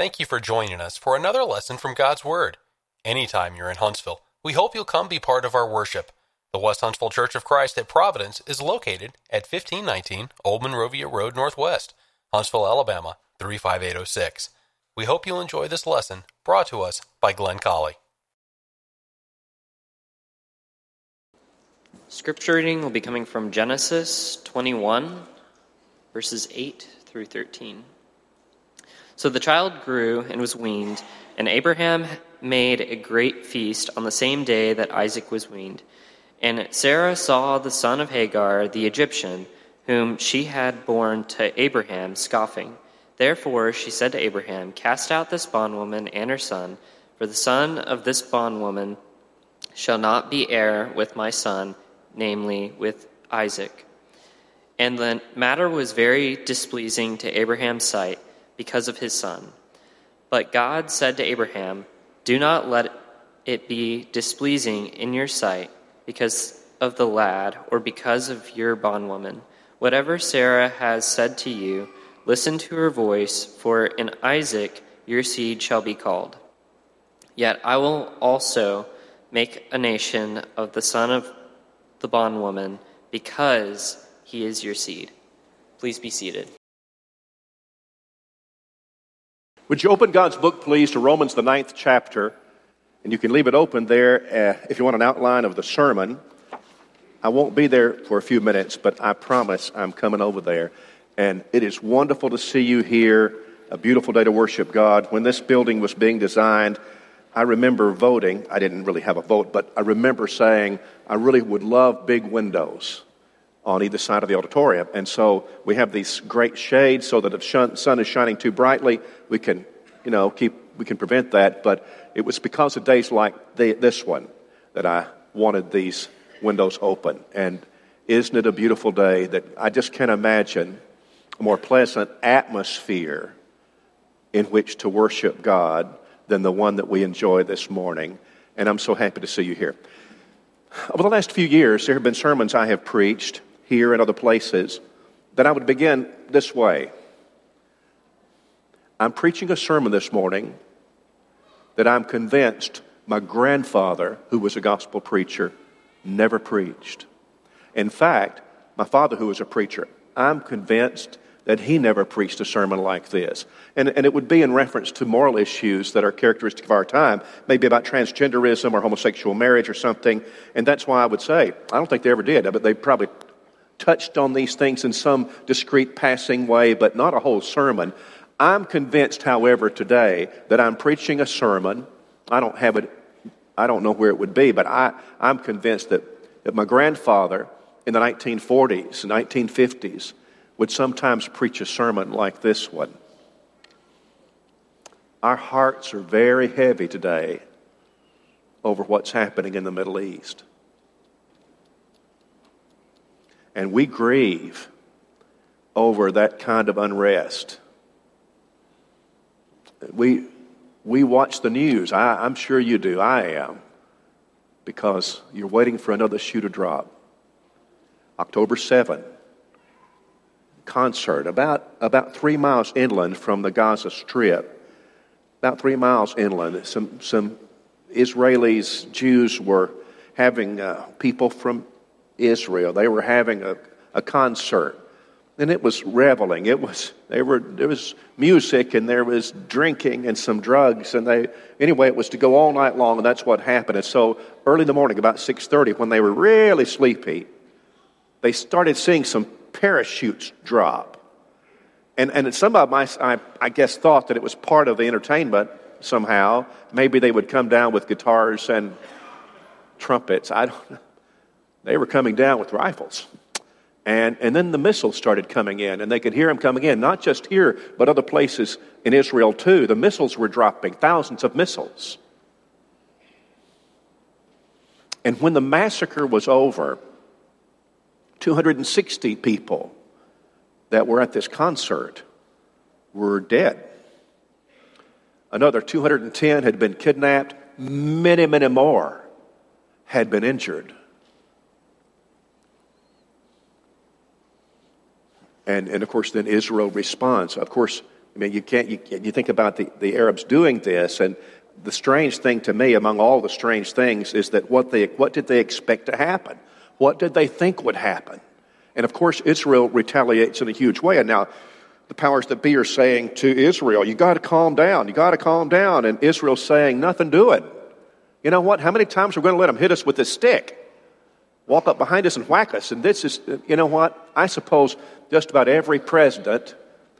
Thank you for joining us for another lesson from God's Word. Anytime you're in Huntsville, we hope you'll come be part of our worship. The West Huntsville Church of Christ at Providence is located at 1519 Old Monrovia Road Northwest, Huntsville, Alabama 35806. We hope you'll enjoy this lesson brought to us by Glenn Colley. Scripture reading will be coming from Genesis 21, verses 8 through 13. So the child grew and was weaned, and Abraham made a great feast on the same day that Isaac was weaned. And Sarah saw the son of Hagar, the Egyptian, whom she had borne to Abraham, scoffing. Therefore she said to Abraham, Cast out this bondwoman and her son, for the son of this bondwoman shall not be heir with my son, namely with Isaac. And the matter was very displeasing to Abraham's sight because of his son. But God said to Abraham, Do not let it be displeasing in your sight because of the lad or because of your bondwoman. Whatever Sarah has said to you, listen to her voice, for in Isaac your seed shall be called. Yet I will also make a nation of the son of the bondwoman because he is your seed. Please be seated. Would you open God's book, please, to Romans, the ninth chapter? And you can leave it open there uh, if you want an outline of the sermon. I won't be there for a few minutes, but I promise I'm coming over there. And it is wonderful to see you here. A beautiful day to worship God. When this building was being designed, I remember voting. I didn't really have a vote, but I remember saying I really would love big windows on either side of the auditorium. And so we have these great shades so that if the sun is shining too brightly, we can, you know, keep, we can prevent that. But it was because of days like the, this one that I wanted these windows open. And isn't it a beautiful day that I just can't imagine a more pleasant atmosphere in which to worship God than the one that we enjoy this morning. And I'm so happy to see you here. Over the last few years, there have been sermons I have preached here and other places, that I would begin this way. I'm preaching a sermon this morning that I'm convinced my grandfather, who was a gospel preacher, never preached. In fact, my father, who was a preacher, I'm convinced that he never preached a sermon like this. And, and it would be in reference to moral issues that are characteristic of our time, maybe about transgenderism or homosexual marriage or something. And that's why I would say, I don't think they ever did, but they probably touched on these things in some discreet passing way, but not a whole sermon. I'm convinced, however, today that I'm preaching a sermon. I don't have it, I don't know where it would be, but I, I'm convinced that, that my grandfather in the 1940s, 1950s, would sometimes preach a sermon like this one. Our hearts are very heavy today over what's happening in the Middle East. And we grieve over that kind of unrest. We, we watch the news. I, I'm sure you do. I am. Because you're waiting for another shoe to drop. October 7, concert about, about three miles inland from the Gaza Strip. About three miles inland. Some, some Israelis, Jews were having uh, people from Israel. They were having a, a concert. And it was reveling. It was they were there was music and there was drinking and some drugs and they anyway it was to go all night long and that's what happened. And so early in the morning, about six thirty, when they were really sleepy, they started seeing some parachutes drop. And and some of them I, I, I guess thought that it was part of the entertainment somehow. Maybe they would come down with guitars and trumpets. I don't know. They were coming down with rifles. And, and then the missiles started coming in, and they could hear them coming in, not just here, but other places in Israel too. The missiles were dropping, thousands of missiles. And when the massacre was over, 260 people that were at this concert were dead. Another 210 had been kidnapped. Many, many more had been injured. And, and of course, then Israel responds. Of course, I mean, you can't, you, you think about the, the Arabs doing this, and the strange thing to me, among all the strange things, is that what, they, what did they expect to happen? What did they think would happen? And of course, Israel retaliates in a huge way. And now, the powers that be are saying to Israel, You got to calm down. You got to calm down. And Israel's saying, Nothing doing. You know what? How many times are we going to let them hit us with this stick? Walk up behind us and whack us. And this is, you know what? I suppose just about every president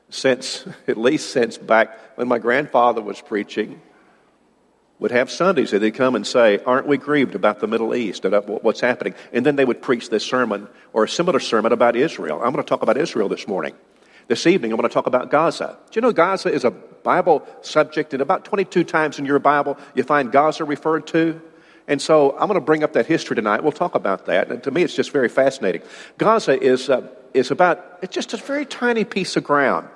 since, at least since back when my grandfather was preaching, would have Sundays that they'd come and say, Aren't we grieved about the Middle East and what's happening? And then they would preach this sermon or a similar sermon about Israel. I'm going to talk about Israel this morning. This evening, I'm going to talk about Gaza. Do you know Gaza is a Bible subject, and about 22 times in your Bible you find Gaza referred to? And so I'm going to bring up that history tonight. We'll talk about that. And to me, it's just very fascinating. Gaza is, uh, is about, it's just a very tiny piece of ground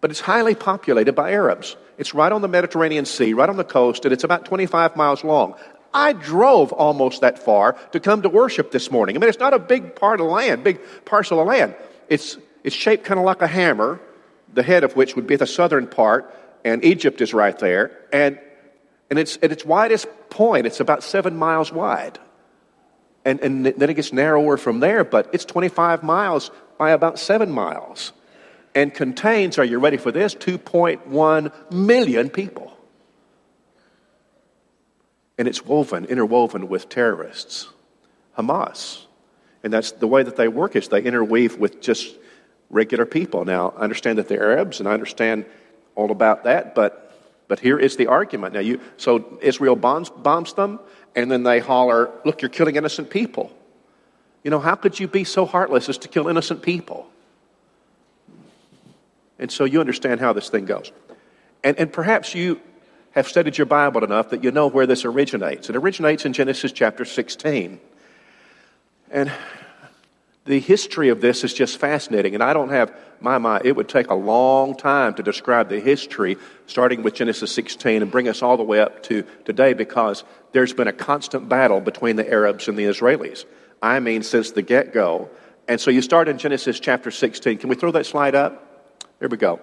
but it's highly populated by Arabs. It's right on the Mediterranean Sea, right on the coast, and it's about 25 miles long. I drove almost that far to come to worship this morning. I mean, it's not a big part of land, big parcel of land. It's, it's shaped kind of like a hammer, the head of which would be the southern part, and Egypt is right there. And, and it's, at its widest point, it's about seven miles wide. And, and then it gets narrower from there, but it's 25 miles by about seven miles and contains, are you ready for this, 2.1 million people. And it's woven, interwoven with terrorists, Hamas. And that's the way that they work is they interweave with just regular people. Now, I understand that they're Arabs, and I understand all about that, but but here is the argument. Now, you so Israel bombs, bombs them, and then they holler, "Look, you're killing innocent people." You know, how could you be so heartless as to kill innocent people? And so you understand how this thing goes. And, and perhaps you have studied your Bible enough that you know where this originates. It originates in Genesis chapter 16. And the history of this is just fascinating. And I don't have my mind, it would take a long time to describe the history, starting with Genesis 16 and bring us all the way up to today because there's been a constant battle between the Arabs and the Israelis. I mean, since the get go. And so you start in Genesis chapter 16. Can we throw that slide up? There we go.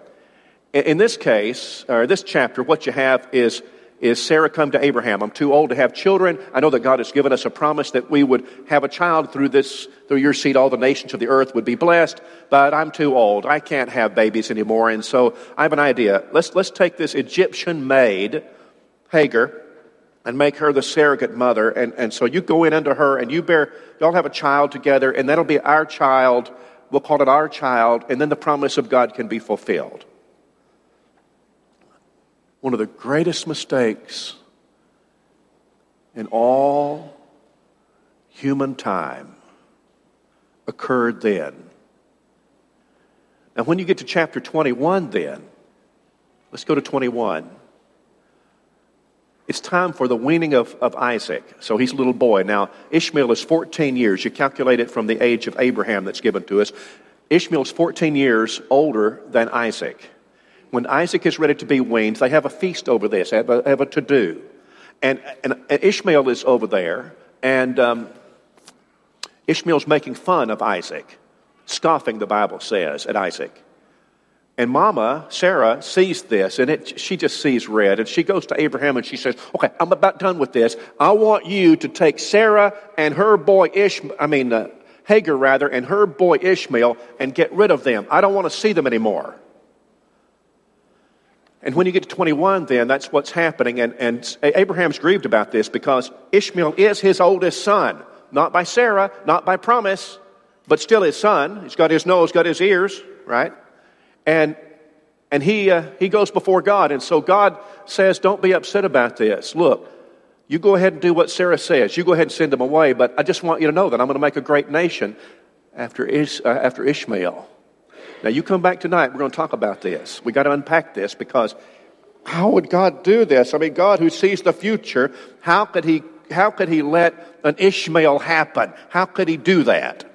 In this case, or this chapter, what you have is, is Sarah come to Abraham. I'm too old to have children. I know that God has given us a promise that we would have a child through this, through your seed, all the nations of the earth would be blessed, but I'm too old. I can't have babies anymore. And so I have an idea. Let's, let's take this Egyptian maid, Hagar, and make her the surrogate mother. And, and so you go in under her and you bear, y'all have a child together, and that'll be our child We'll call it our child, and then the promise of God can be fulfilled. One of the greatest mistakes in all human time occurred then. Now, when you get to chapter 21, then, let's go to 21. It's time for the weaning of, of Isaac. So he's a little boy. Now, Ishmael is 14 years. You calculate it from the age of Abraham that's given to us. Ishmael's 14 years older than Isaac. When Isaac is ready to be weaned, they have a feast over this, have a, have a to do. And, and, and, Ishmael is over there, and um, Ishmael's making fun of Isaac, scoffing, the Bible says, at Isaac. And Mama, Sarah, sees this and it, she just sees red. And she goes to Abraham and she says, Okay, I'm about done with this. I want you to take Sarah and her boy Ishmael, I mean, uh, Hagar rather, and her boy Ishmael and get rid of them. I don't want to see them anymore. And when you get to 21, then that's what's happening. And, and Abraham's grieved about this because Ishmael is his oldest son. Not by Sarah, not by promise, but still his son. He's got his nose, got his ears, right? And, and he, uh, he goes before God. And so God says, Don't be upset about this. Look, you go ahead and do what Sarah says. You go ahead and send him away, but I just want you to know that I'm going to make a great nation after, Is, uh, after Ishmael. Now, you come back tonight, we're going to talk about this. we got to unpack this because how would God do this? I mean, God who sees the future, how could he, how could he let an Ishmael happen? How could he do that?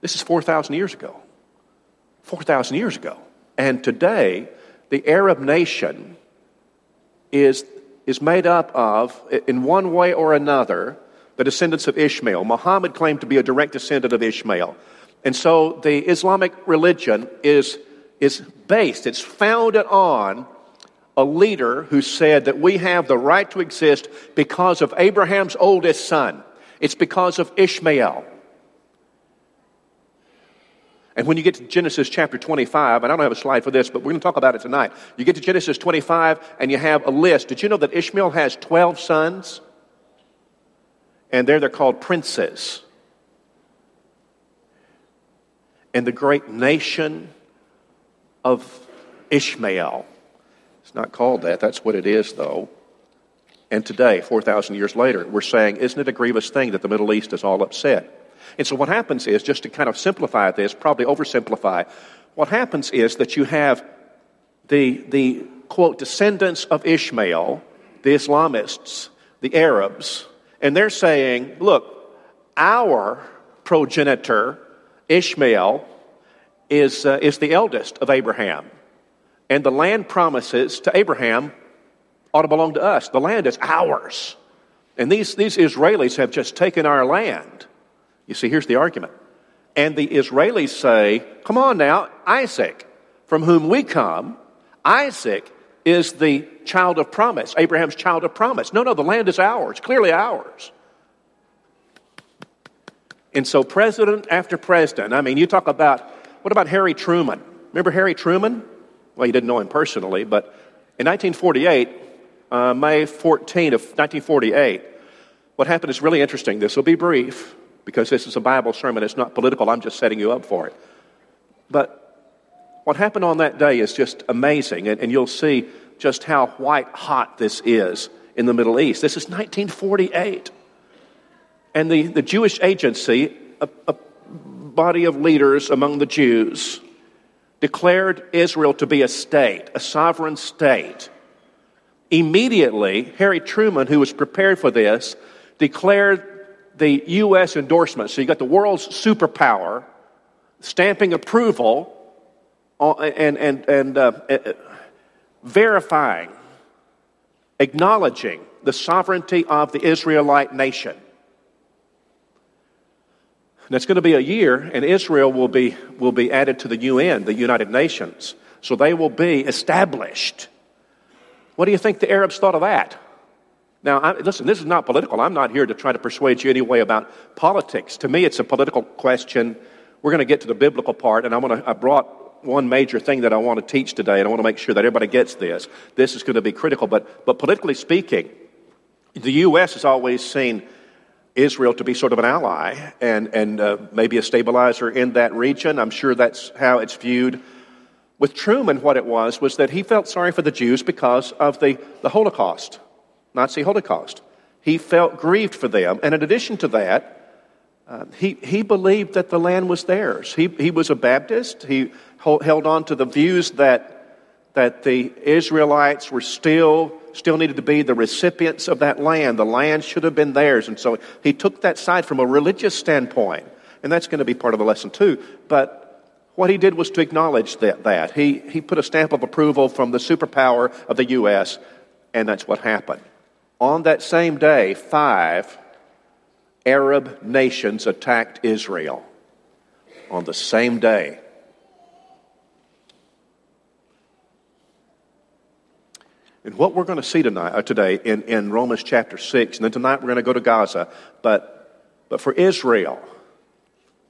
This is 4,000 years ago. 4,000 years ago. And today, the Arab nation is, is made up of, in one way or another, the descendants of Ishmael. Muhammad claimed to be a direct descendant of Ishmael. And so the Islamic religion is, is based, it's founded on a leader who said that we have the right to exist because of Abraham's oldest son. It's because of Ishmael. And when you get to Genesis chapter 25, and I don't have a slide for this, but we're going to talk about it tonight. You get to Genesis 25 and you have a list. Did you know that Ishmael has 12 sons? And there they're called princes. And the great nation of Ishmael. It's not called that, that's what it is, though. And today, 4,000 years later, we're saying, isn't it a grievous thing that the Middle East is all upset? And so what happens is, just to kind of simplify this, probably oversimplify, what happens is that you have the, the quote, descendants of Ishmael, the Islamists, the Arabs, and they're saying, look, our progenitor, Ishmael, is, uh, is the eldest of Abraham. And the land promises to Abraham ought to belong to us. The land is ours. And these, these Israelis have just taken our land. You see, here's the argument. And the Israelis say, Come on now, Isaac, from whom we come, Isaac is the child of promise, Abraham's child of promise. No, no, the land is ours, clearly ours. And so, president after president, I mean, you talk about, what about Harry Truman? Remember Harry Truman? Well, you didn't know him personally, but in 1948, uh, May 14 of 1948, what happened is really interesting. This will be brief because this is a Bible sermon. It's not political. I'm just setting you up for it. But what happened on that day is just amazing, and, and you'll see just how white hot this is in the Middle East. This is 1948. And the, the Jewish agency, a, a body of leaders among the Jews, declared Israel to be a state, a sovereign state. Immediately, Harry Truman, who was prepared for this, declared the U.S. endorsement. So you got the world's superpower stamping approval and, and, and uh, uh, verifying, acknowledging the sovereignty of the Israelite nation. It's going to be a year, and Israel will be, will be added to the UN, the United Nations. So they will be established. What do you think the Arabs thought of that? Now, I, listen, this is not political. I'm not here to try to persuade you anyway about politics. To me, it's a political question. We're going to get to the biblical part, and I'm going to, I brought one major thing that I want to teach today, and I want to make sure that everybody gets this. This is going to be critical, but, but politically speaking, the U.S. has always seen Israel to be sort of an ally and, and uh, maybe a stabilizer in that region. I'm sure that's how it's viewed. With Truman, what it was was that he felt sorry for the Jews because of the, the Holocaust. Nazi Holocaust. He felt grieved for them. And in addition to that, uh, he, he believed that the land was theirs. He, he was a Baptist. He held on to the views that, that the Israelites were still, still needed to be the recipients of that land. The land should have been theirs. And so he took that side from a religious standpoint. And that's going to be part of the lesson too. But what he did was to acknowledge that. that. He, he put a stamp of approval from the superpower of the U.S., and that's what happened. On that same day, five Arab nations attacked Israel. On the same day. And what we're going to see tonight, uh, today in, in Romans chapter 6, and then tonight we're going to go to Gaza, but, but for Israel,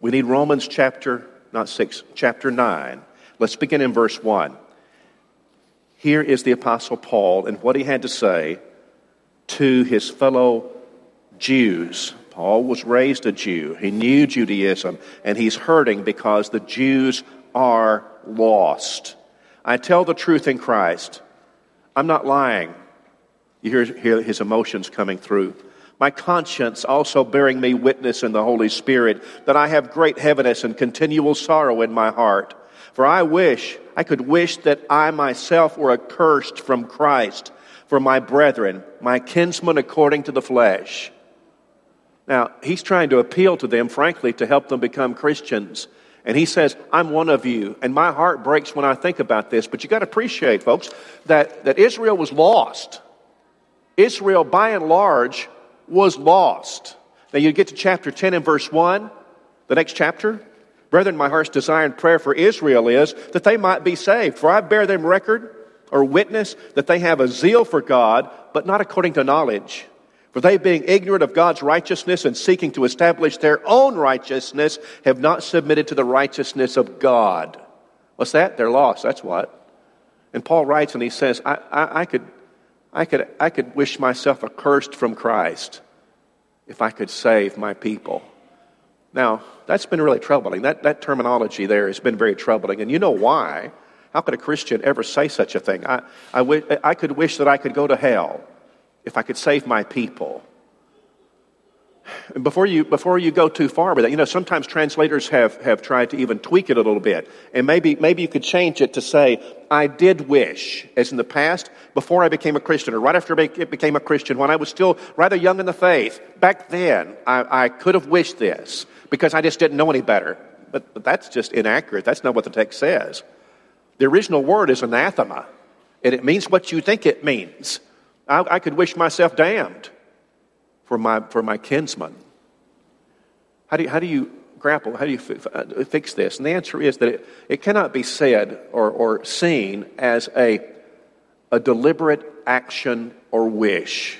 we need Romans chapter, not 6, chapter 9. Let's begin in verse 1. Here is the Apostle Paul and what he had to say to his fellow Jews. Paul was raised a Jew. He knew Judaism, and he's hurting because the Jews are lost. I tell the truth in Christ. I'm not lying. You hear, his emotions coming through. My conscience also bearing me witness in the Holy Spirit that I have great heaviness and continual sorrow in my heart. For I wish, I could wish that I myself were accursed from Christ for my brethren, my kinsmen according to the flesh. Now, he's trying to appeal to them, frankly, to help them become Christians. And he says, I'm one of you. And my heart breaks when I think about this. But you got to appreciate, folks, that, that Israel was lost. Israel, by and large, was lost. Now, you get to chapter 10 and verse 1, the next chapter. Brethren, my heart's desire and prayer for Israel is that they might be saved. For I bear them record or witness that they have a zeal for God, but not according to knowledge. For they, being ignorant of God's righteousness and seeking to establish their own righteousness, have not submitted to the righteousness of God. What's that? They're lost. That's what. And Paul writes and he says, I, I, I, could, I, could, I could wish myself accursed from Christ if I could save my people. Now, that's been really troubling. That, that terminology there has been very troubling. And you know why? How could a Christian ever say such a thing? I, I, w- I could wish that I could go to hell if I could save my people. And before you, before you go too far with that, you know, sometimes translators have, have tried to even tweak it a little bit. And maybe, maybe you could change it to say, I did wish, as in the past, before I became a Christian, or right after I became a Christian, when I was still rather young in the faith, back then, I, I could have wished this because I just didn't know any better. But, but that's just inaccurate. That's not what the text says. The original word is anathema, and it means what you think it means. I, I could wish myself damned for my, for my kinsman. How do you, how do you grapple? How do you uh, fix this? And the answer is that it, it cannot be said or, or seen as a, a deliberate action or wish.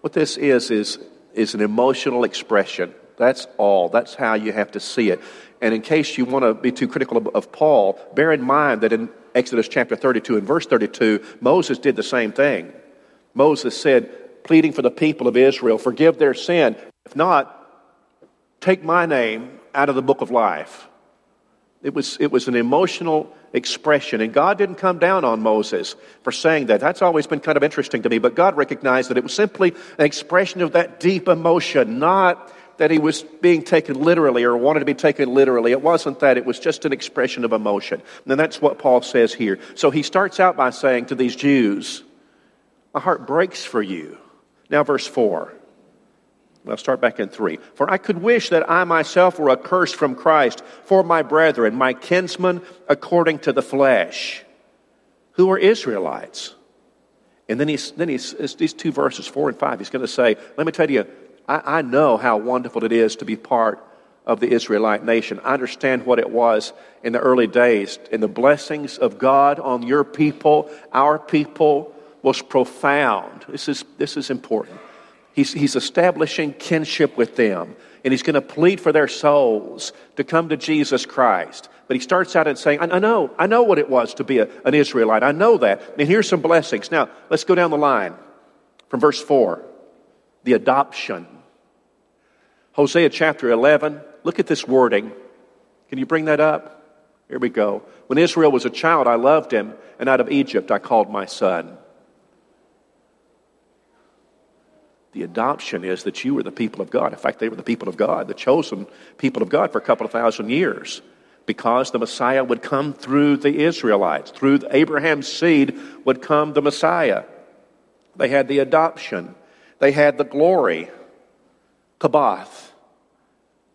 What this is, is, is an emotional expression. That's all. That's how you have to see it. And in case you want to be too critical of, of Paul, bear in mind that in Exodus chapter 32 and verse 32, Moses did the same thing. Moses said, pleading for the people of Israel, forgive their sin. If not, take my name out of the book of life. It was, it was an emotional expression, and God didn't come down on Moses for saying that. That's always been kind of interesting to me, but God recognized that it was simply an expression of that deep emotion, not that he was being taken literally or wanted to be taken literally. It wasn't that, it was just an expression of emotion. And that's what Paul says here. So he starts out by saying to these Jews, My heart breaks for you. Now, verse 4. I'll start back in 3. For I could wish that I myself were accursed from Christ for my brethren, my kinsmen according to the flesh, who are Israelites. And then he's, then he's, these two verses, 4 and 5, he's going to say, Let me tell you, I, I know how wonderful it is to be part of the Israelite nation. I understand what it was in the early days, and the blessings of God on your people, our people, was profound. This is, this is important. He's, he's establishing kinship with them, and he's going to plead for their souls to come to Jesus Christ. But he starts out and saying, I, I know, I know what it was to be a, an Israelite. I know that. And here's some blessings. Now, let's go down the line from verse 4 the adoption. Hosea chapter 11, look at this wording. Can you bring that up? Here we go. When Israel was a child, I loved him, and out of Egypt I called my son. The adoption is that you were the people of God. In fact, they were the people of God, the chosen people of God for a couple of thousand years. Because the Messiah would come through the Israelites, through Abraham's seed would come the Messiah. They had the adoption, they had the glory. Kabod.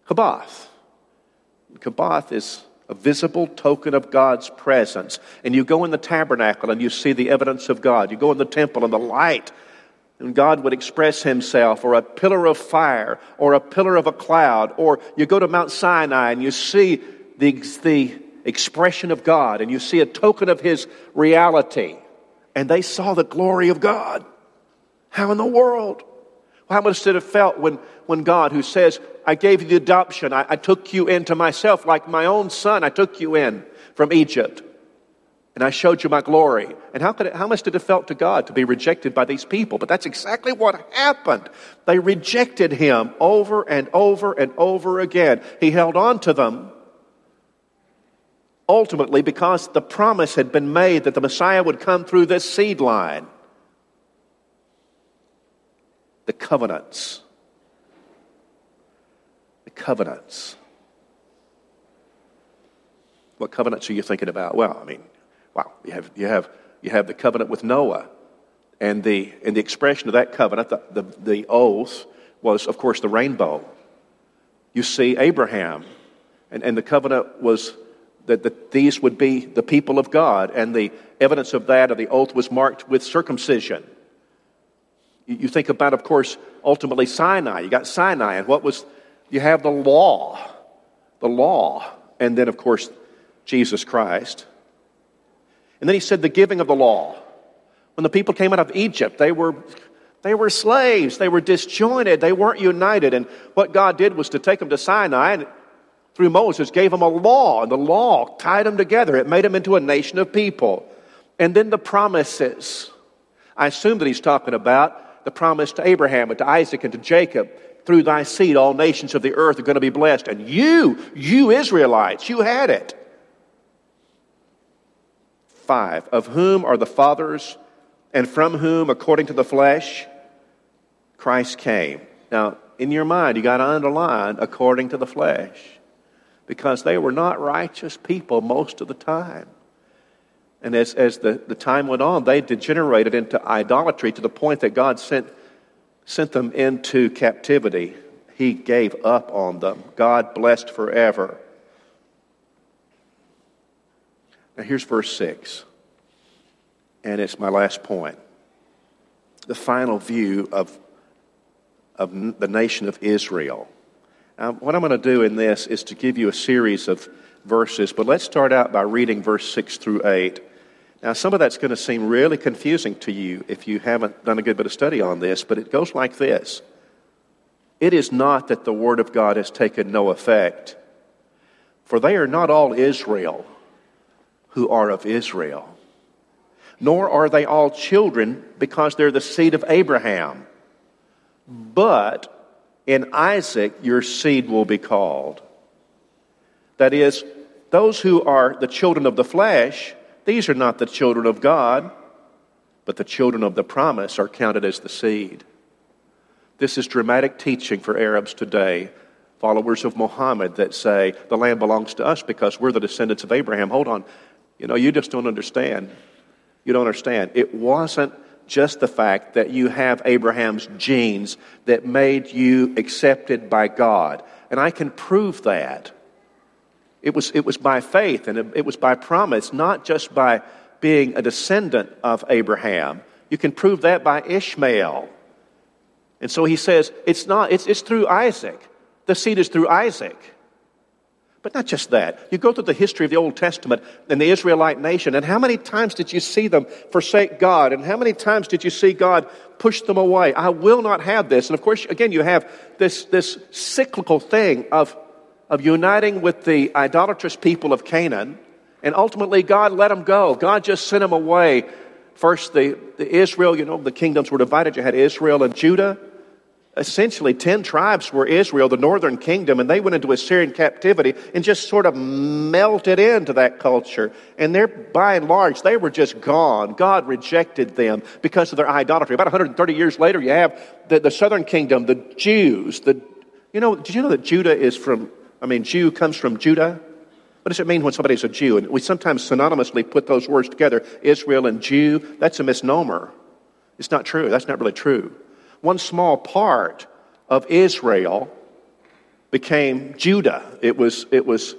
Kabod. Kabod is a visible token of God's presence. And you go in the tabernacle and you see the evidence of God. You go in the temple and the light and God would express himself, or a pillar of fire, or a pillar of a cloud, or you go to Mount Sinai and you see the, the expression of God, and you see a token of his reality. And they saw the glory of God. How in the world? How must it have felt when, when God, who says, I gave you the adoption, I, I took you into myself like my own son, I took you in from Egypt and I showed you my glory. And how, could it, how much did it felt to God to be rejected by these people? But that's exactly what happened. They rejected him over and over and over again. He held on to them ultimately because the promise had been made that the Messiah would come through this seed line. The covenants. Covenants. What covenants are you thinking about? Well, I mean, Wow, you have, you have, you have the covenant with Noah. And the, and the expression of that covenant, the, the, the oath, was, of course, the rainbow. You see Abraham, and, and the covenant was that, that these would be the people of God, and the evidence of that, of the oath, was marked with circumcision. You, you think about, of course, ultimately Sinai. You got Sinai, and what was, you have the law. the law, and then, of course, Jesus Christ. And then he said the giving of the law. When the people came out of Egypt, they were, they were slaves. They were disjointed. They weren't united. And what God did was to take them to Sinai and through Moses gave them a law. And the law tied them together. It made them into a nation of people. And then the promises. I assume that he's talking about the promise to Abraham and to Isaac and to Jacob. Through thy seed, all nations of the earth are going to be blessed. And you, you Israelites, you had it. Five, of whom are the fathers, and from whom, according to the flesh, Christ came. Now, in your mind, you got to underline according to the flesh, because they were not righteous people most of the time. And as, as the, the time went on, they degenerated into idolatry to the point that God sent, sent them into captivity. He gave up on them. God blessed forever. Now, here's verse 6, and it's my last point. The final view of, of the nation of Israel. Now, what I'm going to do in this is to give you a series of verses, but let's start out by reading verse 6 through 8. Now, some of that's going to seem really confusing to you if you haven't done a good bit of study on this, but it goes like this It is not that the Word of God has taken no effect, for they are not all Israel who are of Israel, nor are they all children because they're the seed of Abraham. But in Isaac your seed will be called. That is, those who are the children of the flesh these are not the children of God, but the children of the promise are counted as the seed. This is dramatic teaching for Arabs today, followers of Muhammad that say the land belongs to us because we're the descendants of Abraham. Hold on. You know, you just don't understand. You don't understand. It wasn't just the fact that you have Abraham's genes that made you accepted by God. And I can prove that. It was, it was by faith and it, was by promise, not just by being a descendant of Abraham. You can prove that by Ishmael. And so he says, it's not, it's, it's through Isaac. The seed is through Isaac. But not just that. You go through the history of the Old Testament and the Israelite nation, and how many times did you see them forsake God? And how many times did you see God push them away? I will not have this. And of course, again, you have this, this cyclical thing of of uniting with the idolatrous people of Canaan, and ultimately God let them go. God just sent them away. First, the, the Israel, you know, the kingdoms were divided. You had Israel and Judah. Essentially, 10 tribes were Israel, the northern kingdom, and they went into Assyrian captivity and just sort of melted into that culture. And they're, by and large, they were just gone. God rejected them because of their idolatry. About 130 years later, you have the, the southern kingdom, the Jews. The, you know, did you know that Judah is from I mean, Jew comes from Judah. What does it mean when somebody's a Jew? And we sometimes synonymously put those words together Israel and Jew. That's a misnomer. It's not true. That's not really true. One small part of Israel became Judah. It was, it was,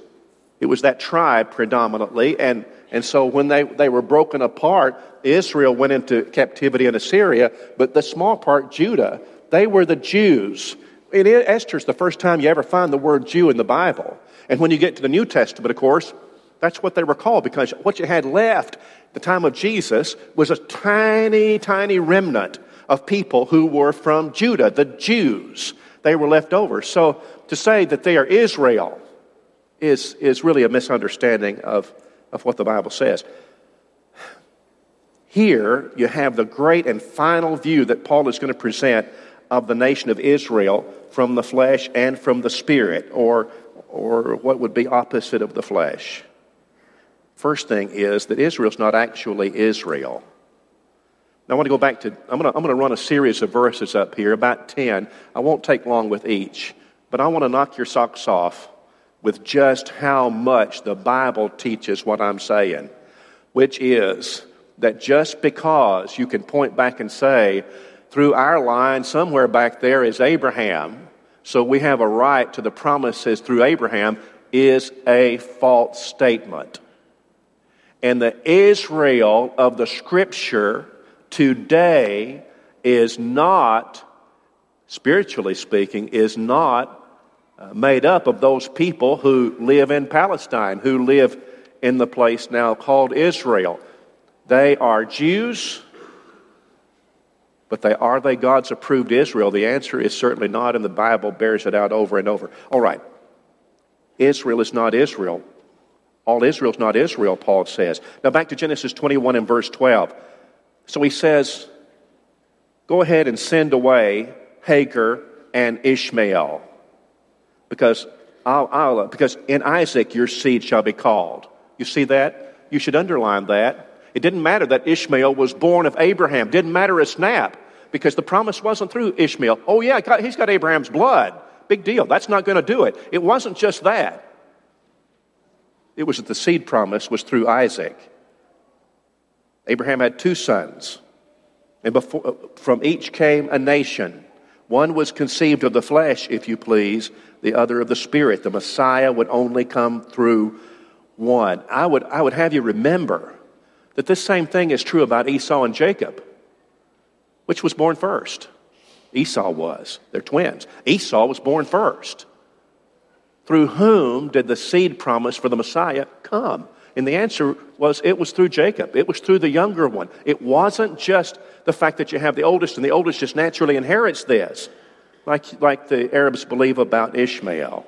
it was that tribe predominantly. And, and so when they, they were broken apart, Israel went into captivity in Assyria, but the small part, Judah, they were the Jews in Esther's the first time you ever find the word Jew in the Bible. And when you get to the New Testament, of course, that's what they were called because what you had left the time of Jesus was a tiny, tiny remnant of people who were from Judah, the Jews. They were left over. So to say that they are Israel is, is really a misunderstanding of, of what the Bible says. Here you have the great and final view that Paul is going to present of the nation of Israel from the flesh and from the spirit, or, or what would be opposite of the flesh. First thing is that Israel's not actually Israel. Now, I want to go back to, I'm going to, I'm going to run a series of verses up here, about 10. I won't take long with each, but I want to knock your socks off with just how much the Bible teaches what I'm saying, which is that just because you can point back and say, through our line, somewhere back there is Abraham. So we have a right to the promises through Abraham is a false statement. And the Israel of the scripture today is not, spiritually speaking, is not uh, made up of those people who live in Palestine, who live in the place now called Israel. They are Jews, but they are they God's approved Israel? The answer is certainly not, and the Bible bears it out over and over. All right. Israel is not Israel. All Israel is not Israel, Paul says. Now back to Genesis 21 and verse 12. So he says, Go ahead and send away Hagar and Ishmael, because, I'll, I'll, because in Isaac your seed shall be called. You see that? You should underline that. It didn't matter that Ishmael was born of Abraham. Didn't matter a snap because the promise wasn't through Ishmael. Oh, yeah, he's got Abraham's blood. Big deal. That's not going to do it. It wasn't just that. It was that the seed promise was through Isaac. Abraham had two sons, and before, uh, from each came a nation. One was conceived of the flesh, if you please, the other of the spirit. The Messiah would only come through one. I would, I would have you remember that this same thing is true about Esau and Jacob. Which was born first? Esau was. They're twins. Esau was born first. Through whom did the seed promise for the Messiah come? And the answer was it was through Jacob. It was through the younger one. It wasn't just the fact that you have the oldest and the oldest just naturally inherits this, like, like the Arabs believe about Ishmael.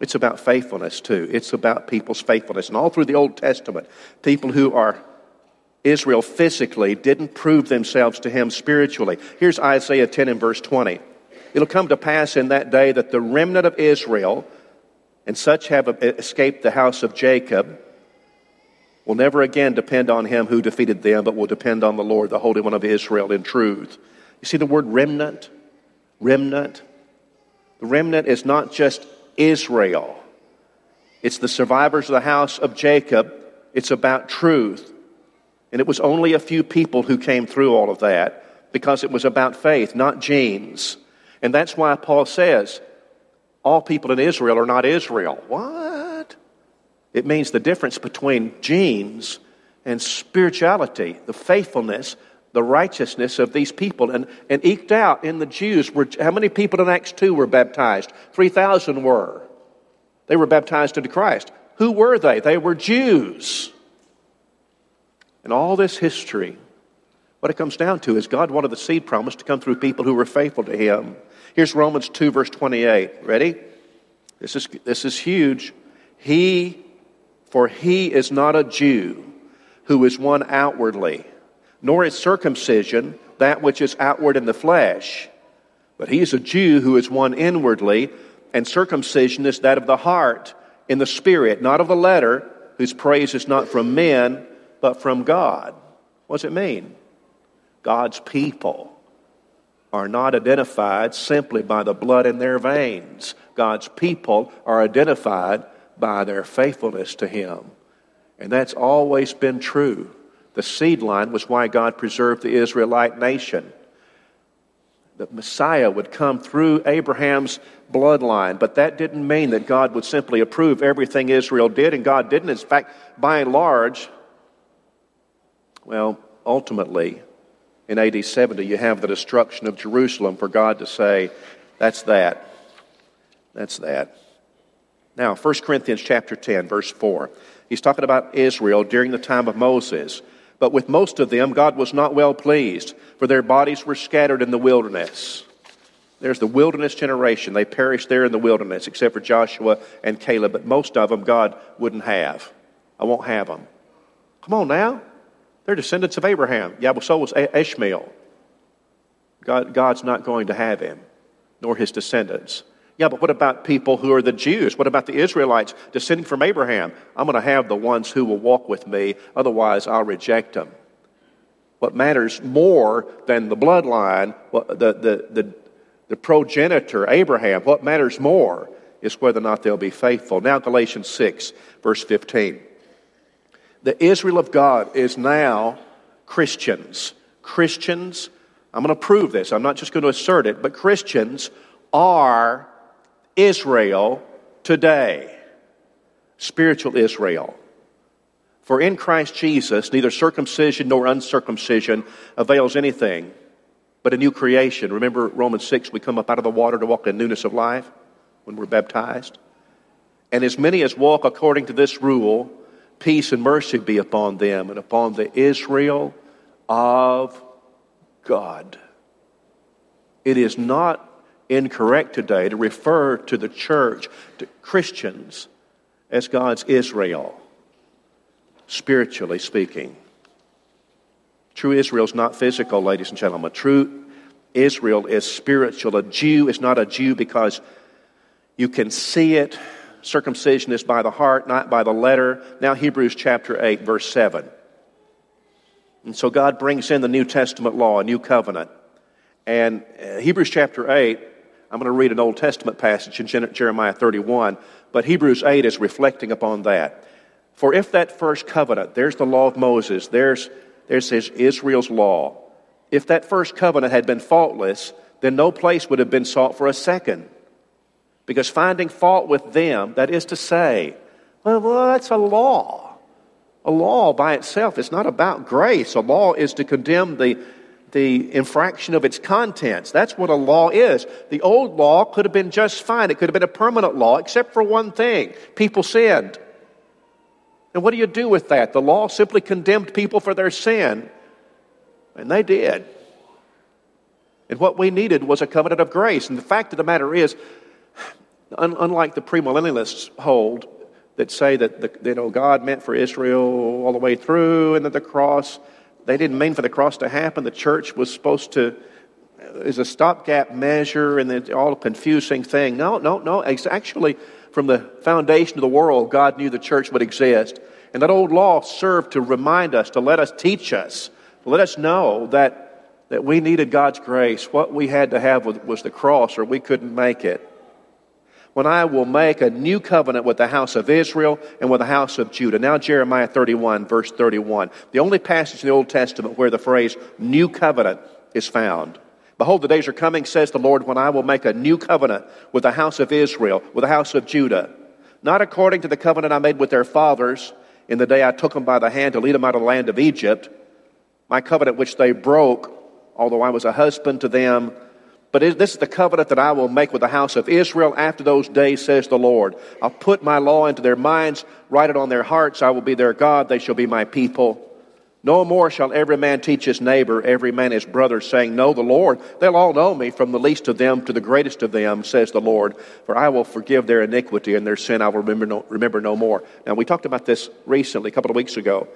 It's about faithfulness too. It's about people's faithfulness. And all through the Old Testament, people who are Israel physically didn't prove themselves to him spiritually. Here's Isaiah 10 and verse 20. It'll come to pass in that day that the remnant of Israel, and such have escaped the house of Jacob, will never again depend on him who defeated them, but will depend on the Lord, the Holy One of Israel, in truth. You see the word remnant? Remnant. The remnant is not just Israel, it's the survivors of the house of Jacob. It's about truth. And it was only a few people who came through all of that because it was about faith, not genes. And that's why Paul says, all people in Israel are not Israel. What? It means the difference between genes and spirituality, the faithfulness, the righteousness of these people. And, and eked out in the Jews were how many people in Acts 2 were baptized? 3,000 were. They were baptized into Christ. Who were they? They were Jews. And all this history, what it comes down to is God wanted the seed promise to come through people who were faithful to Him. Here's Romans 2, verse 28. Ready? This is, this is huge. He, for he is not a Jew who is one outwardly, nor is circumcision that which is outward in the flesh, but he is a Jew who is one inwardly, and circumcision is that of the heart in the spirit, not of the letter, whose praise is not from men, but from God. What does it mean? God's people are not identified simply by the blood in their veins. God's people are identified by their faithfulness to Him. And that's always been true. The seed line was why God preserved the Israelite nation. The Messiah would come through Abraham's bloodline, but that didn't mean that God would simply approve everything Israel did, and God didn't. In fact, by and large, well, ultimately, in AD 70, you have the destruction of Jerusalem for God to say, that's that. That's that. Now, 1 Corinthians chapter 10, verse 4. He's talking about Israel during the time of Moses. But with most of them, God was not well pleased, for their bodies were scattered in the wilderness. There's the wilderness generation. They perished there in the wilderness, except for Joshua and Caleb. But most of them, God wouldn't have. I won't have them. Come on now. They're descendants of Abraham. Yeah, well, so was Ishmael. God, God's not going to have him, nor his descendants. Yeah, but what about people who are the Jews? What about the Israelites descending from Abraham? I'm going to have the ones who will walk with me, otherwise, I'll reject them. What matters more than the bloodline, the, the, the, the progenitor, Abraham, what matters more is whether or not they'll be faithful. Now, Galatians 6, verse 15. The Israel of God is now Christians. Christians, I'm going to prove this. I'm not just going to assert it, but Christians are Israel today. Spiritual Israel. For in Christ Jesus, neither circumcision nor uncircumcision avails anything, but a new creation. Remember Romans 6, we come up out of the water to walk in newness of life when we're baptized. And as many as walk according to this rule, peace and mercy be upon them and upon the Israel of God. It is not incorrect today to refer to the church, to Christians, as God's Israel, spiritually speaking. True Israel is not physical, ladies and gentlemen. True Israel is spiritual. A Jew is not a Jew because you can see it. Circumcision is by the heart, not by the letter. Now, Hebrews chapter 8, verse 7. And so God brings in the New Testament law, a new covenant. And uh, Hebrews chapter 8, I'm going to read an Old Testament passage in Jeremiah 31, but Hebrews 8 is reflecting upon that. For if that first covenant, there's the law of Moses, there's there says Israel's law. If that first covenant had been faultless, then no place would have been sought for a second. Because finding fault with them, that is to say, well, well that's a law. A law by itself is not about grace. A law is to condemn the, the infraction of its contents. That's what a law is. The old law could have been just fine. It could have been a permanent law, except for one thing people sinned. And what do you do with that? The law simply condemned people for their sin, and they did. And what we needed was a covenant of grace. And the fact of the matter is, un- unlike the premillennialists hold that say that the, you oh, know, God meant for Israel all the way through, and that the cross, they didn't mean for the cross to happen. The church was supposed to is a stopgap measure and it's all a confusing thing. No, no, no. It's actually from the foundation of the world, God knew the church would exist. And that old law served to remind us, to let us teach us, to let us know that, that we needed God's grace. What we had to have was, was the cross, or we couldn't make it. When I will make a new covenant with the house of Israel and with the house of Judah. Now, Jeremiah 31, verse 31. The only passage in the Old Testament where the phrase new covenant is found. Behold, the days are coming, says the Lord, when I will make a new covenant with the house of Israel, with the house of Judah, not according to the covenant I made with their fathers in the day I took them by the hand to lead them out of the land of Egypt, my covenant which they broke, although I was a husband to them. But this is the covenant that I will make with the house of Israel after those days, says the Lord. I'll put my law into their minds, write it on their hearts. I will be their God, they shall be my people. No more shall every man teach his neighbor, every man his brother, saying, Know the Lord. They'll all know me, from the least of them to the greatest of them, says the Lord. For I will forgive their iniquity and their sin I will remember no, remember no more. Now, we talked about this recently, a couple of weeks ago,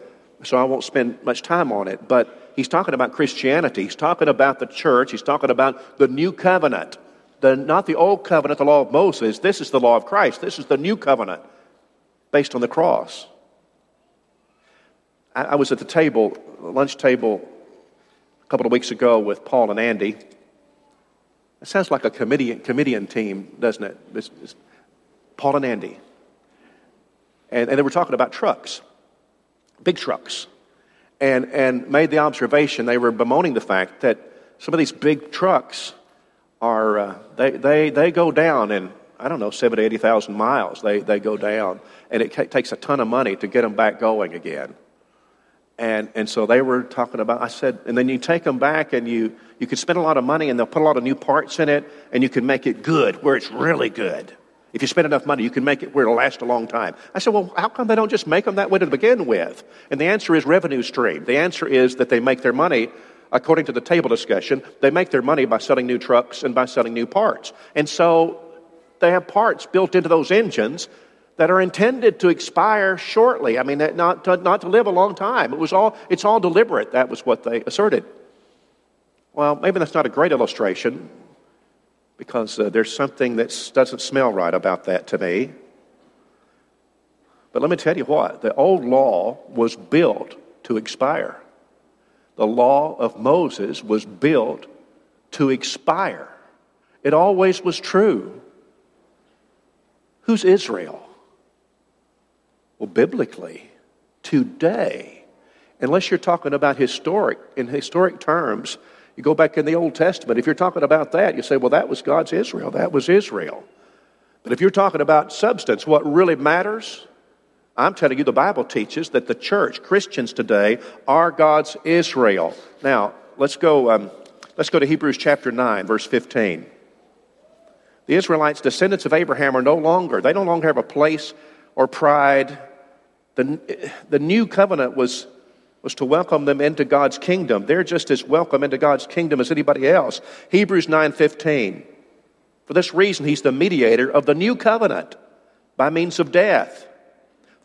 so I won't spend much time on it. But he's talking about Christianity. He's talking about the church. He's talking about the new covenant. The, not the old covenant, the law of Moses. This is the law of Christ. This is the new covenant based on the cross. I, I was at the table, lunch table, a couple of weeks ago with Paul and Andy. It sounds like a comedian, comedian team, doesn't it? It's, it's Paul and Andy. And, and they were talking about trucks, big trucks. And, and made the observation, they were bemoaning the fact that some of these big trucks are, uh, they, they, they go down in, I don't know, 70, 80,000 miles. They, they go down. And it takes a ton of money to get them back going again. And, and so they were talking about, I said, and then you take them back and you, you could spend a lot of money and they'll put a lot of new parts in it and you can make it good, where it's really good. If you spend enough money, you can make it where it'll last a long time. I said, well, how come they don't just make them that way to begin with? And the answer is revenue stream. The answer is that they make their money, according to the table discussion, they make their money by selling new trucks and by selling new parts. And so they have parts built into those engines that are intended to expire shortly. I mean, not to, not to live a long time. It was all, it's all deliberate. That was what they asserted. Well, maybe that's not a great illustration because uh, there's something that doesn't smell right about that to me. But let me tell you what the old law was built to expire. The law of Moses was built to expire. It always was true. Who's Israel? Well, biblically, today, unless you're talking about historic, in historic terms, you go back in the Old Testament, if you're talking about that, you say, well, that was God's Israel. That was Israel. But if you're talking about substance, what really matters, I'm telling you, the Bible teaches that the church, Christians today, are God's Israel. Now, let's go um, Let's go to Hebrews chapter 9, verse 15. The Israelites, descendants of Abraham, are no longer, they no longer have a place or pride. The, the new covenant was, was to welcome them into God's kingdom. They're just as welcome into God's kingdom as anybody else. Hebrews 9:15. For this reason, he's the mediator of the new covenant by means of death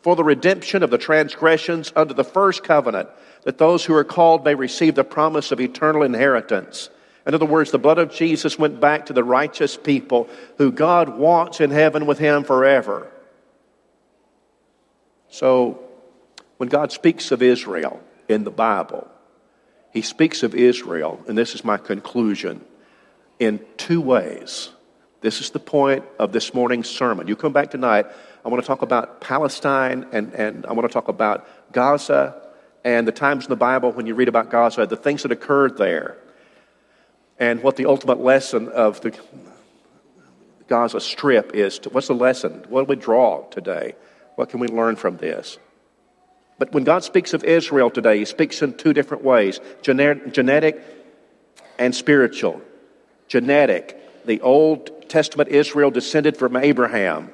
for the redemption of the transgressions under the first covenant, that those who are called may receive the promise of eternal inheritance. In other words, the blood of Jesus went back to the righteous people who God wants in heaven with him forever. So, when God speaks of Israel in the Bible, he speaks of Israel, and this is my conclusion, in two ways. This is the point of this morning's sermon. You come back tonight, I want to talk about Palestine, and, and I want to talk about Gaza, and the times in the Bible when you read about Gaza, the things that occurred there, and what the ultimate lesson of the Gaza Strip is. To, what's the lesson? What do we draw today? What can we learn from this? But when God speaks of Israel today, He speaks in two different ways genetic and spiritual. Genetic, the Old Testament Israel descended from Abraham.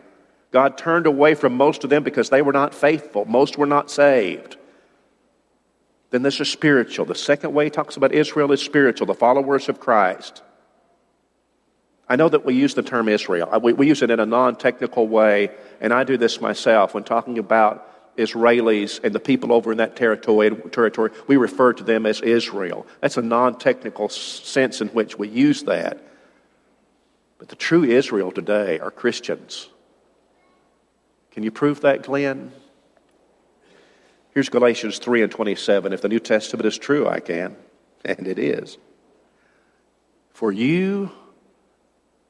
God turned away from most of them because they were not faithful. Most were not saved. Then this is spiritual. The second way he talks about Israel is spiritual, the followers of Christ. I know that we use the term Israel. We, we use it in a non technical way, and I do this myself when talking about Israelis and the people over in that territory, territory, we refer to them as Israel. That's a non technical sense in which we use that. But the true Israel today are Christians. Can you prove that, Glenn? Here's Galatians 3 and 27. If the New Testament is true, I can. And it is. For you,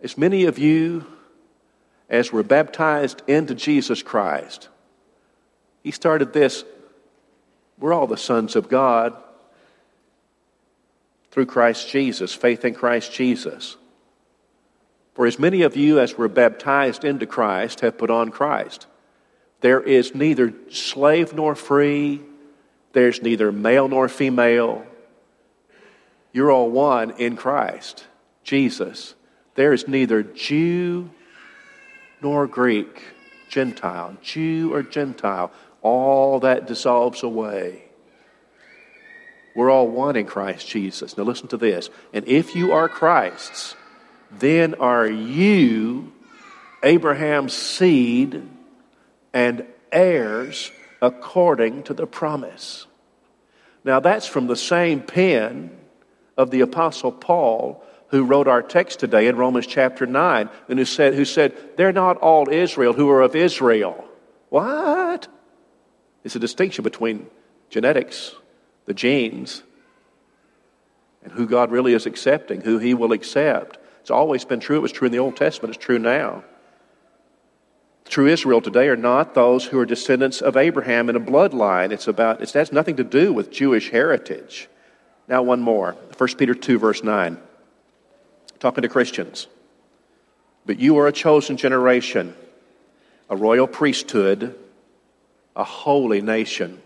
as many of you as were baptized into Jesus Christ, he started this. We're all the sons of God through Christ Jesus, faith in Christ Jesus. For as many of you as were baptized into Christ have put on Christ. There is neither slave nor free, there's neither male nor female. You're all one in Christ, Jesus. There is neither Jew nor Greek, Gentile, Jew or Gentile. All that dissolves away. We're all one in Christ Jesus. Now listen to this. And if you are Christ's, then are you Abraham's seed and heirs according to the promise. Now, that's from the same pen of the Apostle Paul, who wrote our text today in Romans chapter 9, and who said, who said They're not all Israel who are of Israel. What? It's a distinction between genetics, the genes, and who God really is accepting, who He will accept. It's always been true. It was true in the Old Testament, it's true now. True Israel today are not those who are descendants of Abraham in a bloodline. It's about, it has nothing to do with Jewish heritage. Now, one more 1 Peter 2, verse 9. Talking to Christians. But you are a chosen generation, a royal priesthood, a holy nation,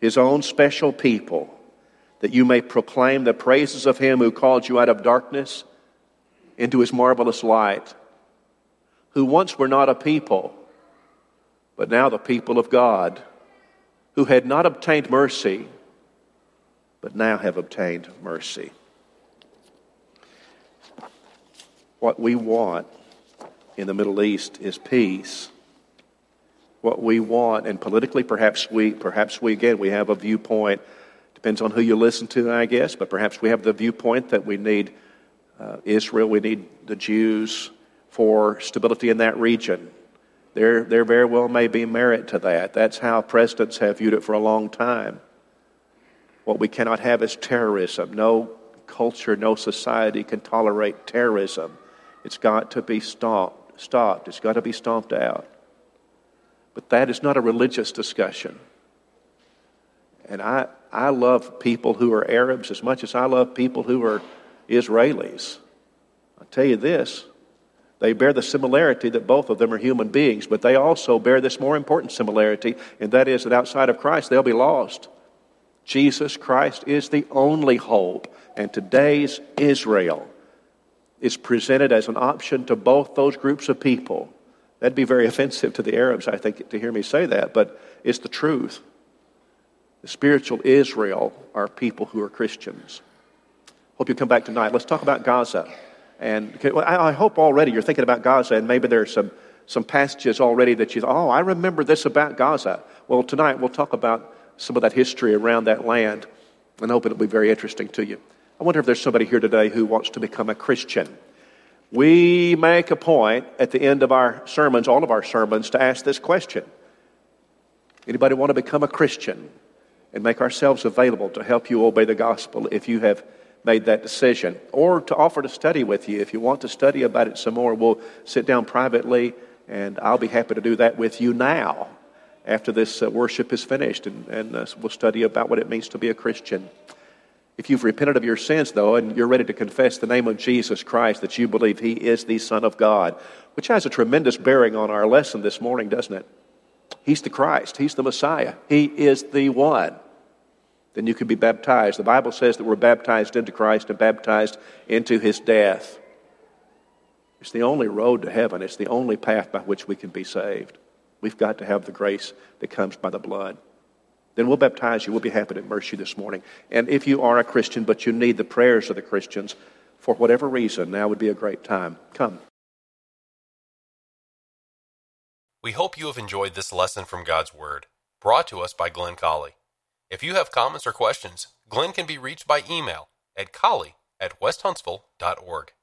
his own special people, that you may proclaim the praises of him who called you out of darkness into his marvelous light who once were not a people, but now the people of God, who had not obtained mercy, but now have obtained mercy. What we want in the Middle East is peace. What we want, and politically, perhaps we, perhaps we again, we have a viewpoint. Depends on who you listen to, I guess, but perhaps we have the viewpoint that we need uh, Israel, we need the Jews, for stability in that region. There, there very well may be merit to that. That's how presidents have viewed it for a long time. What we cannot have is terrorism. No culture, no society can tolerate terrorism. It's got to be stopped. stopped. It's got to be stomped out. But that is not a religious discussion. And I, I love people who are Arabs as much as I love people who are Israelis. I'll tell you this they bear the similarity that both of them are human beings, but they also bear this more important similarity, and that is that outside of Christ, they'll be lost. Jesus Christ is the only hope and today's Israel is presented as an option to both those groups of people. That'd be very offensive to the Arabs, I think, to hear me say that, but it's the truth. The spiritual Israel are people who are Christians. Hope you come back tonight. Let's talk about Gaza. And I hope already you're thinking about Gaza, and maybe there's some, some passages already that you, oh, I remember this about Gaza. Well, tonight we'll talk about some of that history around that land, and I hope it'll be very interesting to you. I wonder if there's somebody here today who wants to become a Christian. We make a point at the end of our sermons, all of our sermons, to ask this question. Anybody want to become a Christian and make ourselves available to help you obey the gospel if you have made that decision? Or to offer to study with you. If you want to study about it some more, we'll sit down privately and I'll be happy to do that with you now after this uh, worship is finished and, and uh, we'll study about what it means to be a Christian. If you've repented of your sins, though, and you're ready to confess the name of Jesus Christ, that you believe He is the Son of God, which has a tremendous bearing on our lesson this morning, doesn't it? He's the Christ, He's the Messiah, He is the one. Then you can be baptized. The Bible says that we're baptized into Christ and baptized into His death. It's the only road to heaven, it's the only path by which we can be saved. We've got to have the grace that comes by the blood then we'll baptize you. We'll be happy to immerse you this morning. And if you are a Christian, but you need the prayers of the Christians, for whatever reason, now would be a great time. Come. We hope you have enjoyed this lesson from God's Word, brought to us by Glenn Colley. If you have comments or questions, Glenn can be reached by email at colley at westhuntsville.org.